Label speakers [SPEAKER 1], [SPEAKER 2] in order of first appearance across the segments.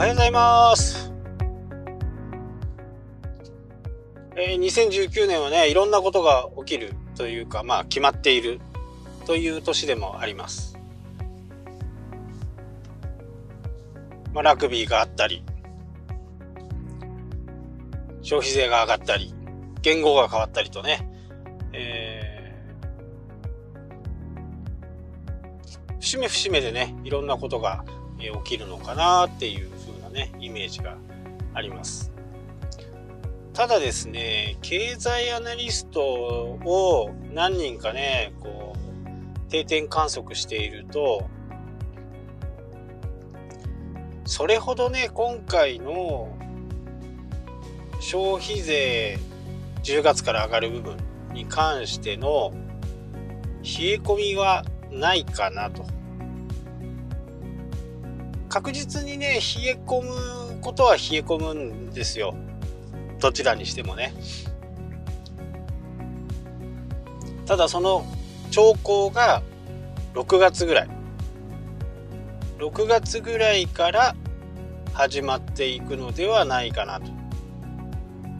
[SPEAKER 1] おはようございます。えー、2019年はね、いろんなことが起きるというか、まあ決まっているという年でもあります。まあ、ラグビーがあったり、消費税が上がったり、言語が変わったりとね、えー、節目節目でね、いろんなことが起きるのかなっていう風ね、イメージがあります。ただですね、経済アナリストを何人かね、こう、定点観測していると、それほどね、今回の消費税10月から上がる部分に関しての冷え込みはないかなと。確実にね、冷え込むことは冷え込むんですよ。どちらにしてもね。ただその兆候が6月ぐらい。6月ぐらいから始まっていくのではないかなと。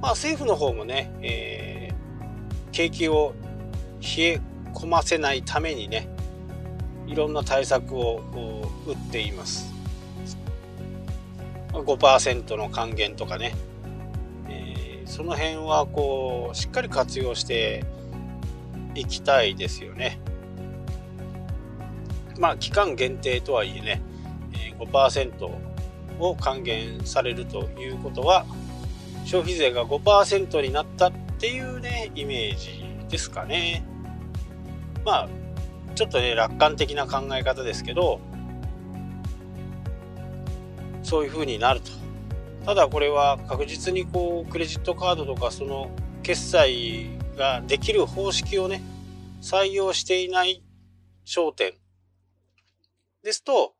[SPEAKER 1] まあ政府の方もね、えー、景気を冷え込ませないためにね、いろんな対策を打っています。5%の還元とかね、えー、その辺はこうしっかり活用していきたいですよね。まあ期間限定とはいえね、え、5%を還元されるということは消費税が5%になったっていうねイメージですかね。まあちょっとね楽観的な考え方ですけどそういう風になると。ただこれは確実にこうクレジットカードとかその決済ができる方式をね、採用していない商店ですと、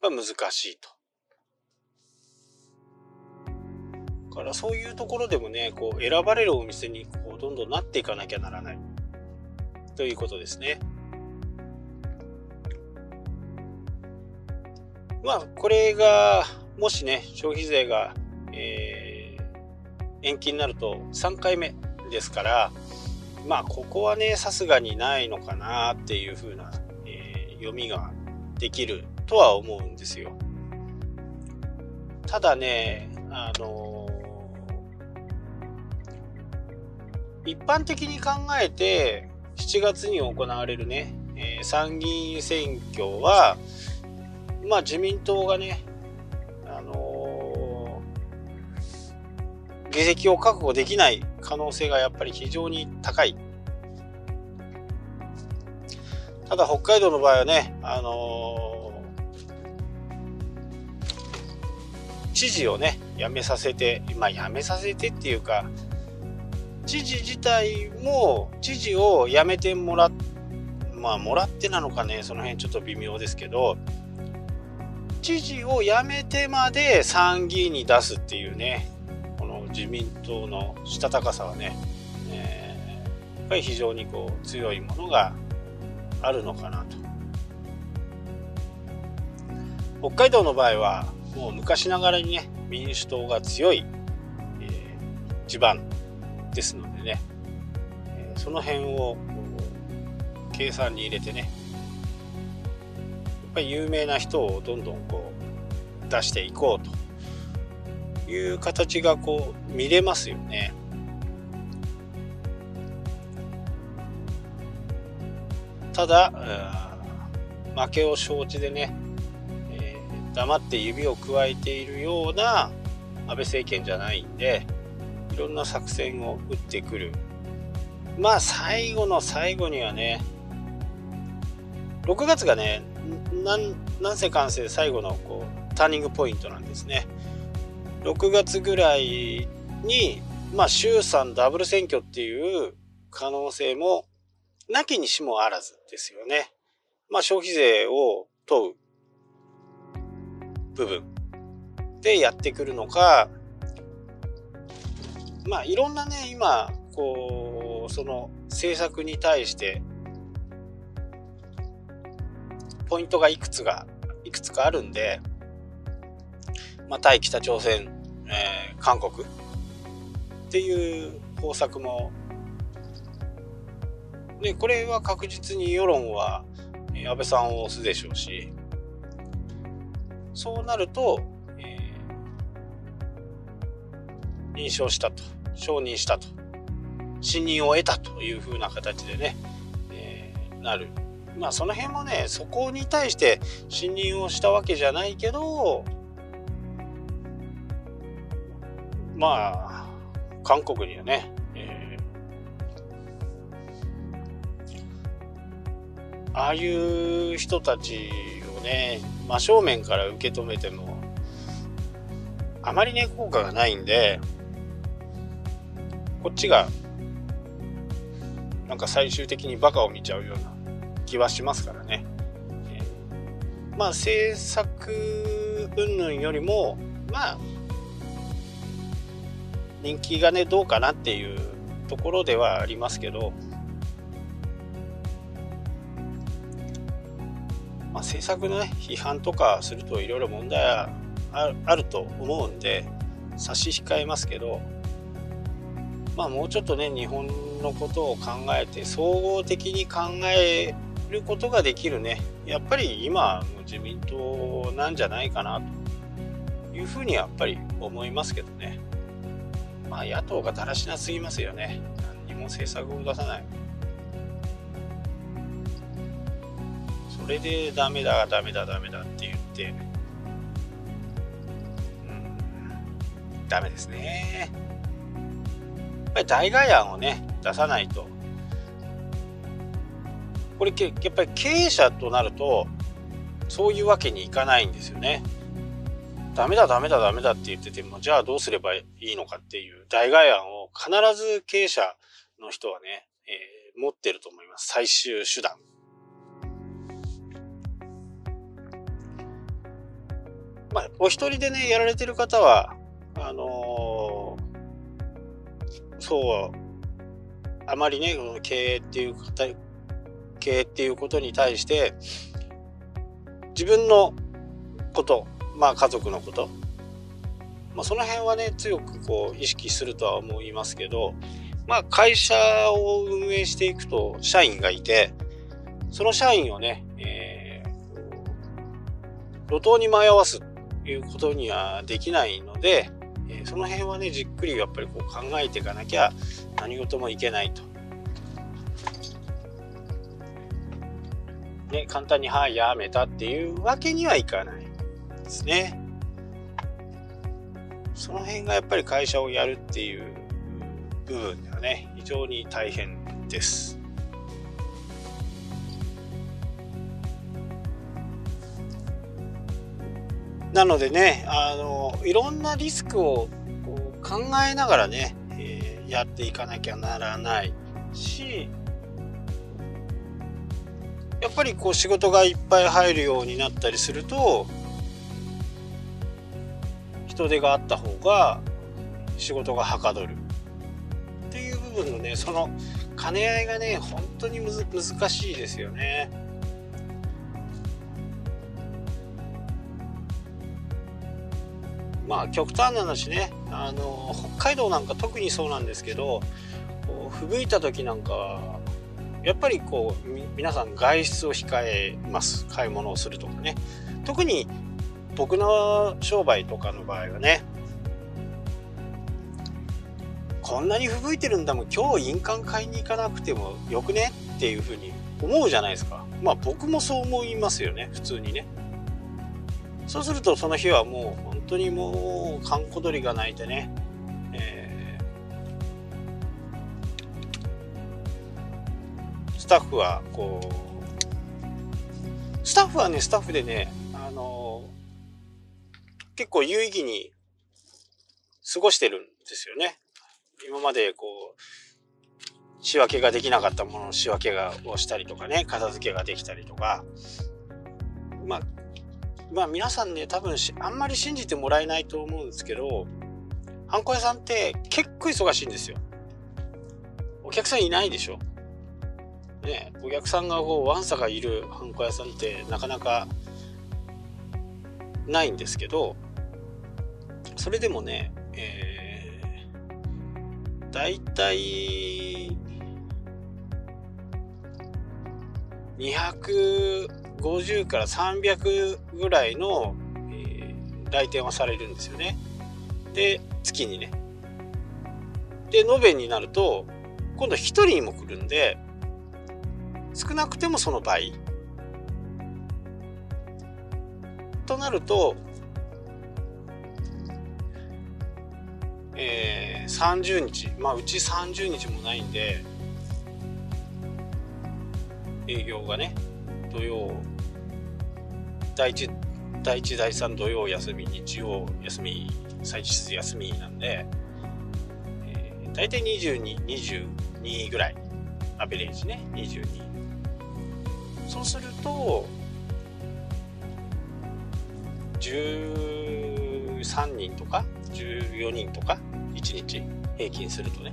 [SPEAKER 1] まあ、難しいと。だからそういうところでもね、こう選ばれるお店にこうどんどんなっていかなきゃならないということですね。まあこれがもしね、消費税が、えー、延期になると3回目ですから、まあ、ここはね、さすがにないのかなっていう風な、えー、読みができるとは思うんですよ。ただね、あのー、一般的に考えて、7月に行われるね、えー、参議院選挙は、まあ自民党がね、議席を確保できない可能性がやっぱり非常に高い。ただ北海道の場合はね、あのー、知事をね、辞めさせて、まあ辞めさせてっていうか、知事自体も知事を辞めてもらっまあもらってなのかねその辺ちょっと微妙ですけど知事を辞めてまで参議院に出すっていうね自民党のしたたかさはね、えー、やっぱり非常にこう強いものがあるのかなと。北海道の場合はもう昔ながらにね民主党が強い、えー、地盤ですのでね、えー、その辺を計算に入れてねやっぱり有名な人をどんどんこう出していこうという形がこう見れますよね。ただ、負けを承知でね、えー、黙って指をくわえているような安倍政権じゃないんで、いろんな作戦を打ってくる。まあ最後の最後にはね、6月がね、なんせ完成最後のこうターニングポイントなんですね。6月ぐらいに、まあ、衆参ダブル選挙っていう可能性も、なきにしもあらずですよね。まあ、消費税を問う部分でやってくるのか、まあ、いろんなね、今、こう、その政策に対して、ポイントがいくつが、いくつかあるんで、まあ、対北朝鮮、えー、韓国。っていう方策もでこれは確実に世論は安倍さんを押すでしょうしそうなると、えー、認証したと承認したと信任を得たというふうな形でね、えー、なる。まあその辺もねそこに対して信任をしたわけじゃないけどまあ韓国にはね、えー、ああいう人たちをね真正面から受け止めてもあまりね効果がないんでこっちがなんか最終的にバカを見ちゃうような気はしますからね。えー、まあ政策云々よりもまあ人気がねどうかなっていうところではありますけど、まあ、政策のね批判とかするといろいろ問題はあると思うんで差し控えますけどまあもうちょっとね日本のことを考えて総合的に考えることができるねやっぱり今の自民党なんじゃないかなというふうにやっぱり思いますけどね。まあ野党がだらしなすぎますよね。何にも政策を出さない。それでダメだダメだダメだって言って。うん。ダメですね。やっぱり代替案をね出さないと。これやっぱり経営者となるとそういうわけにいかないんですよね。ダメだダメだダメだって言っててもじゃあどうすればいいのかっていう代替案を必ず経営者の人はね、えー、持ってると思います最終手段。まあお一人でねやられてる方はあのー、そうあまりね経営っていう方経営っていうことに対して自分のことまあ家族のこと、まあ、その辺はね強くこう意識するとは思いますけどまあ会社を運営していくと社員がいてその社員をね、えー、路頭に迷わすということにはできないので、えー、その辺はねじっくりやっぱりこう考えていかなきゃ何事もいけないと。ね、簡単に、はい、やめたっていうわけにはいかない。ですね。その辺がやっぱり会社をやるっていう部分ではね、非常に大変です。なのでね、あの、いろんなリスクを考えながらね、えー、やっていかなきゃならないし、やっぱりこう仕事がいっぱい入るようになったりすると人手があった方が仕事がはかどる。っていう部分のねその兼ね合いがね本当に難しいですよね。まあ極端な話ねあの北海道なんか特にそうなんですけど吹雪いた時なんかはやっぱりこう皆さん外出を控えます。買い物をするとかね。特に僕の商売とかの場合はねこんなに吹雪いてるんだもん今日印鑑買いに行かなくてもよくね？っていうふうに思うじゃないですか。まあ僕もそう思いますよね普通にね。そうするとその日はもう本当にもう閑古鳥が鳴いてねえスタッフはこうスタッフはねスタッフでね結構有意義に過ごしてるんですよね。今までこう仕分けができなかったものの仕分けがをしたりとかね片付けができたりとか。まあまあ皆さんね多分あんまり信じてもらえないと思うんですけどハンコ屋さんって結構忙しいんですよ。お客さんいないでしょ。ね、お客さんがこうわんさがいるハンコ屋さんってなかなかないんですけどそれでもね、えー、だいたい250から300ぐらいの、えー、来店はされるんですよね。で、月にね。で、延べになると、今度1人にも来るんで、少なくてもその倍。となると、えー、30日、まあうち30日もないんで、営業がね、土曜、第1、第1、第3土曜休み、日曜休み、祭日休みなんで、えー、大体22、22ぐらい、アベレージね、22。そうすると、13人とか14人とか1日平均するとね。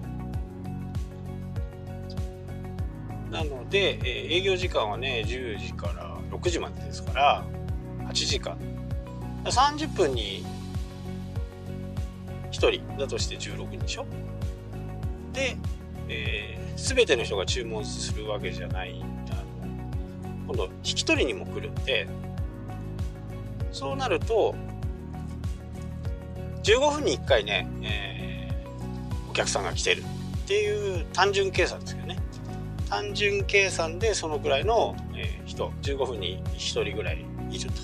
[SPEAKER 1] なので、え、営業時間はね10時から6時までですから8時間。30分に1人だとして16人でしょ。で、えー、全ての人が注文するわけじゃない今度引き取りにも来るんでそうなると15分に1回ね、えー、お客さんが来てる。っていう単純計算ですよね。単純計算でそのくらいの、えー、人。15分に1人ぐらいいると。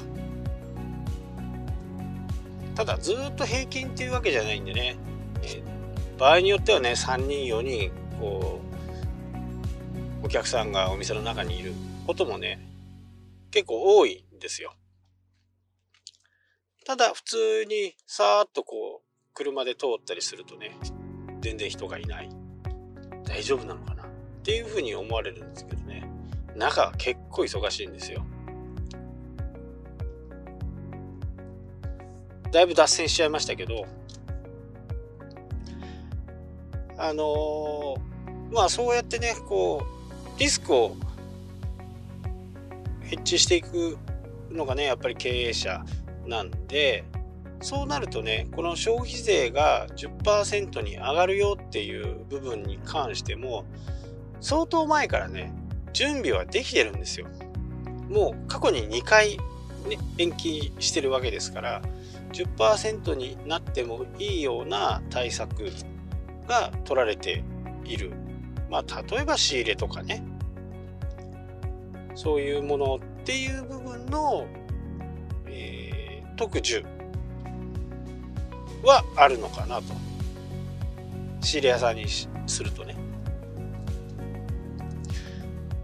[SPEAKER 1] ただずっと平均っていうわけじゃないんでね、えー、場合によってはね3人4人こうお客さんがお店の中にいることもね結構多いんですよ。ただ普通にさーっとこう車で通ったりするとね全然人がいない。大丈夫なのかな？っていうふうに思われるんですけどね。中は結構忙しいんですよ。だいぶ脱線しちゃいましたけどあのー、まあそうやってねこうリスクをヘッジしていくのがねやっぱり経営者。なんでそうなるとねこの消費税が10%に上がるよっていう部分に関しても相当前からね準備はできてるんですよ。もう過去に2回、ね、延期してるわけですから10%になってもいいような対策が取られている。まあ例えば仕入れとかね。そういうものっていう部分の特需はあるのかなと。仕入れ屋さんにするとね。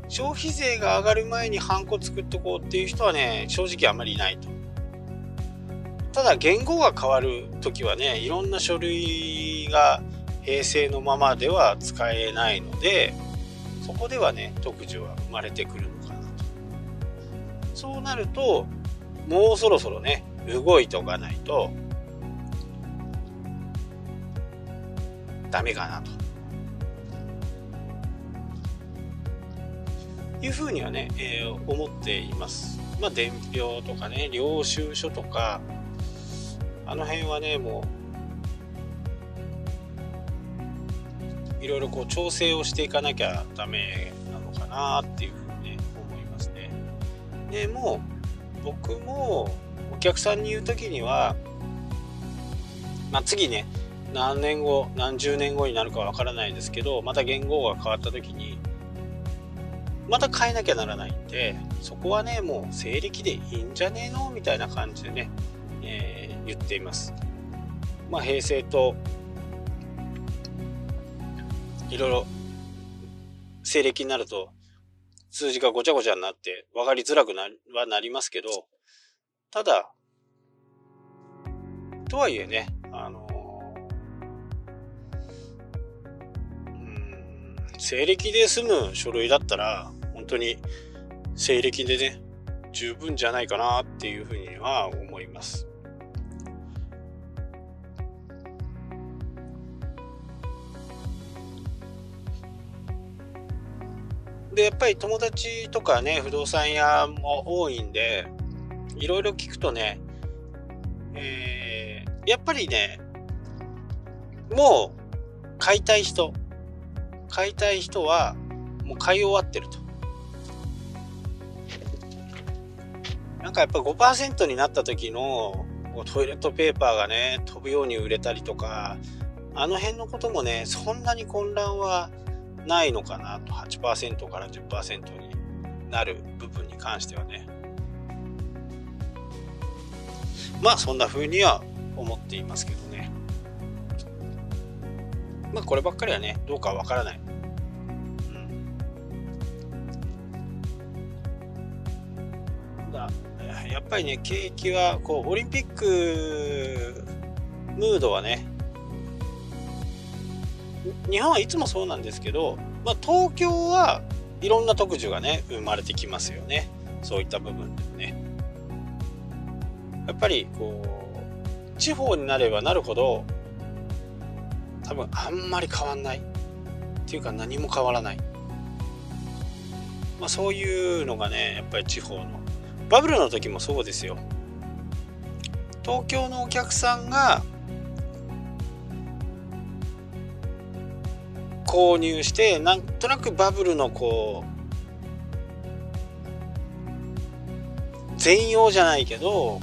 [SPEAKER 1] 消費税が上がる前にハンコ作っとこうっていう人はね正直あんまりいないと。ただ言語が変わる時はねいろんな書類が平成のままでは使えないのでそこではね特需は生まれてくるのかなと。そうなるともうそろそろね動いとかないとダメかなというふうにはね、えー、思っています。まあ伝票とかね領収書とかあの辺はねもういろいろこう調整をしていかなきゃダメなのかなっていうふうにね思いますね。でも僕も客さんに言う時には、まあ、次ね何年後何十年後になるかわからないですけどまた言語が変わった時にまた変えなきゃならないんでそこはねもう西暦でいいんじゃねえの？みたいな感じでね、えー、言っています。まあ平成といろいろ西暦になると数字がごちゃごちゃになって分かりづらくなはなりますけどただ、とはいえね、あのうん、西暦で済む書類だったら、本当に西暦でね、十分じゃないかなっていうふうには思います。で、やっぱり友達とかね、不動産屋も多いんで、いろいろ聞くとね、えやっぱりね、もう買いたい人、買いたい人はもう買い終わってると。なんかやっぱ5%になった時のトイレットペーパーがね飛ぶように売れたりとかあの辺のこともねそんなに混乱はないのかなと8%から10%になる部分に関してはねまあそんな風には思っていますけどね。まあこればっかりはねどうかわからない、うん、だやっぱりね景気はこうオリンピックムードはね日本はいつもそうなんですけど、まあ、東京はいろんな特需がね生まれてきますよね。そういった部分でもね。やっぱりこう地方になればなるほど多分あんまり変わんないっていうか何も変わらない、まあ、そういうのがねやっぱり地方の。バブルの時もそうですよ。東京のお客さんが購入してなんとなくバブルのこう全容じゃないけど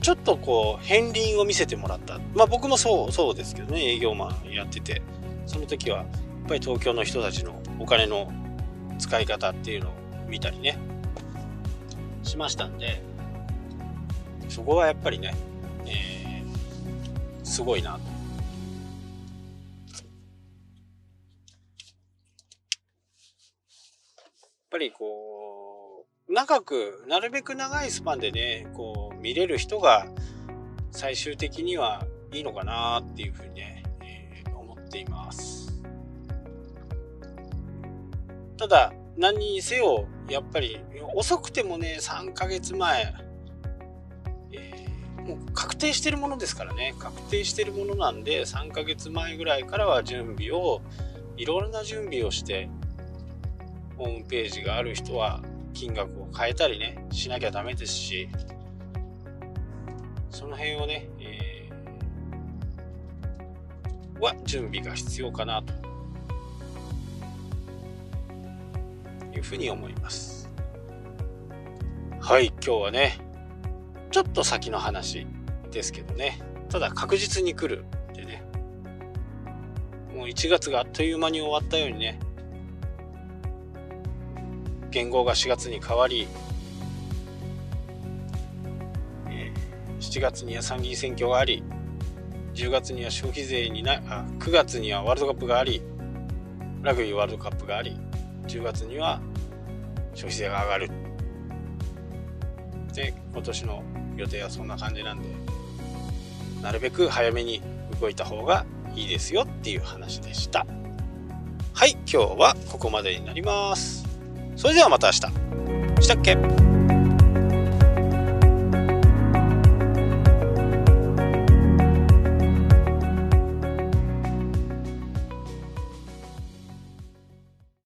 [SPEAKER 1] ちょっとこう片鱗を見せてもらった。まあ僕もそうそうですけどね。営業マンやってて。その時はやっぱり東京の人たちのお金の使い方っていうのを見たりね。しましたんで。そこはやっぱりね、えー、すごいなと。ぱりこう長くなるべく長いスパンでねこう見れる人が最終的にはいいのかなっていうふうにね、えー、思っています。ただ何にせよやっぱり遅くてもね3ヶ月前、えー、もう確定してるものですからね。確定してるものなんで3ヶ月前ぐらいからは準備をいろんな準備をしてホームページがある人は金額を変えたりねしなきゃダメですしその辺をね、えー、は準備が必要かなと。いうふうに思います。はい今日はねちょっと先の話ですけどね。ただ確実に来るってね。もう1月があっという間に終わったようにね。元号が4月に変わり、7月には参議院選挙があり10月には消費税になあ9月にはワールドカップがありラグビーワールドカップがあり10月には消費税が上がる。で今年の予定はそんな感じなんでなるべく早めに動いた方がいいですよっていう話でした。はい今日はここまでになります。それではまた明日。したっけ？